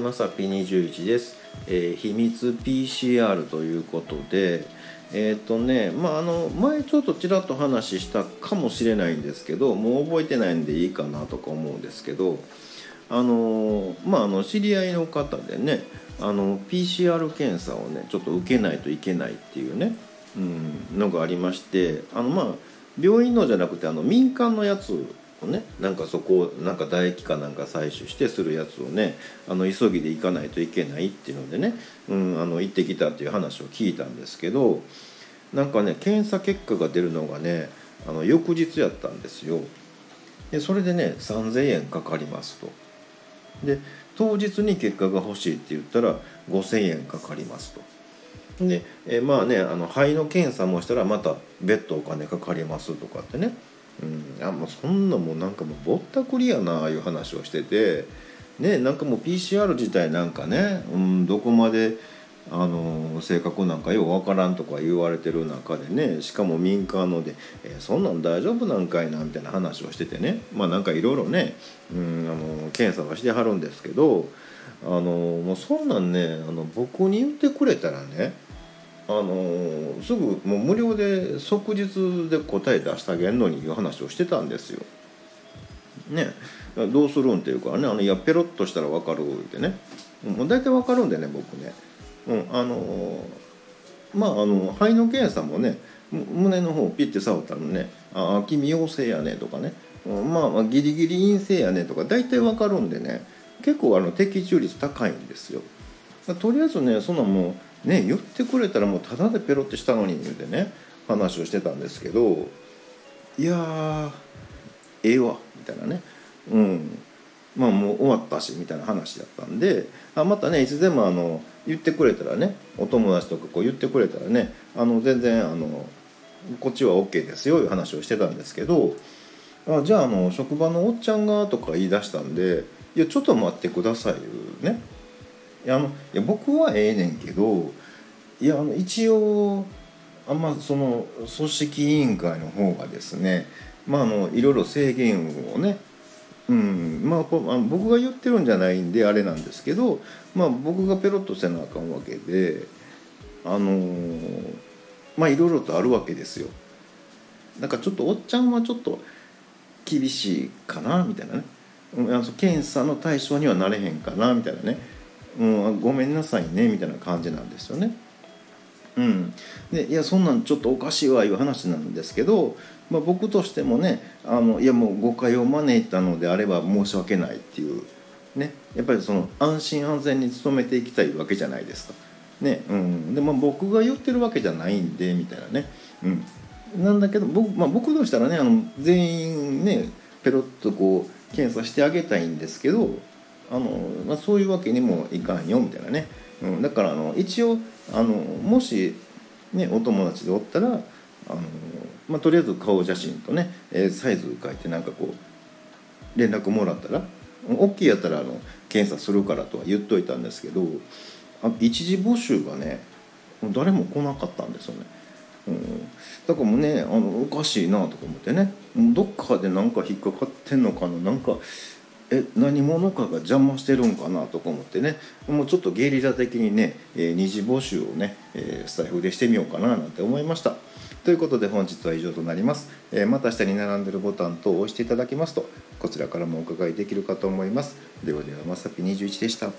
まさぴ21です、えー秘密 PCR ということでえっ、とねまああの前ちょっとちらっと話したかもしれないんですけどもう覚えてないんでいいかなとか思うんですけどあのまああの知り合いの方でねあの PCR 検査をねちょっと受けないといけないっていうね、うん、のがありましてあのまあ病院のじゃなくてあの民間のやつをねなんかそこをなんか唾液かなんか採取してするやつをねあの急ぎで行かないといけないっていうのでね、うん、あの行ってきたっていう話を聞いたんですけどなんかね検査結果が出るのがねあの翌日やったんですよ。でそれでね3,000円かかりますと。で当日に結果が欲しいって言ったら5,000円かかりますと。で、えまあねあの肺の検査もしたらまた別途お金かかりますとかってね、うん、あもうそんなもうなんかもうぼったくりやなあいう話をしてて、ね、なんかもう PCR 自体なんかね、うん、どこまであの正確なんかようわからんとか言われてる中でねしかも民間ので、えーそんなん大丈夫なんかいなみたいな話をしててね。まあなんかいろいろね、うん、あの検査はしてはるんですけどあのもうそんなんねあの僕に言ってくれたらねあのすぐもう無料で即日で答え出してあげんのにいう話をしてたんですよ。ねどうするんっていうかねあのいやペロッとしたら分かるってねもう大体分かるんでね僕ね。うん、あのまああの肺の検査もね胸の方をピッて触ったらね「ああ君陽性やね」とかね「まあ、まあギリギリ陰性やね」とか大体分かるんでね結構あの的中率高いんですよ。とりあえずねそんなもうね言ってくれたらもうただでペロってしたのに言うてね話をしてたんですけどいやええわみたいなね。うん。まあもう終わったしみたいな話だったんであまたねいつでもあの言ってくれたらねお友達とかこう言ってくれたらねあの全然あのこっちは OK ですよいう話をしてたんですけどあじゃああの職場のおっちゃんがとか言い出したんで「いやちょっと待ってください」いうね。やいや僕はええねんけどいやあの一応あんまその組織委員会の方がですねまああのいろいろ制限をねうんまあ僕が言ってるんじゃないんであれなんですけどまあ僕がペロッとせなあかんわけであのーまあいろいろとあるわけですよ。なんかちょっとおっちゃんはちょっと厳しいかなみたいなね、検査の対象にはなれへんかなみたいなね、うん、ごめんなさいねみたいな感じなんですよね。うん、でいやそんなんちょっとおかしいわいう話なんですけど、まあ、僕としてもねあのいやもう誤解を招いたのであれば申し訳ないっていうね。やっぱりその安心安全に努めていきたいわけじゃないですか。ね。うん、でも僕が言ってるわけじゃないんでみたいなね、うん、なんだけど僕,、まあ、僕としたらねあの全員ねペロッとこう検査してあげたいんですけどあの、まあ、そういうわけにもいかんよみたいなね、うん、だからあの一応あのもし、ね、お友達でおったらあの、まあ、とりあえず顔写真とね、えサイズ書いてなんかこう連絡もらったら OK やったらあの検査するからとは言っといたんですけどあ一時募集がね誰も来なかったんですよね。うん、だからもうねあのおかしいなとか思ってねどっかでなんか引っかかってんのかななんかえ何者かが邪魔してるんかなとか思ってね。もうちょっとゲリラ的にね、えー二次募集をね、えースタイフでしてみようかななんて思いました。ということで本日は以上となります、えーまた下に並んでるボタン等を押していただきますとこちらからもお伺いできるかと思います。ではではまさぴ21でした。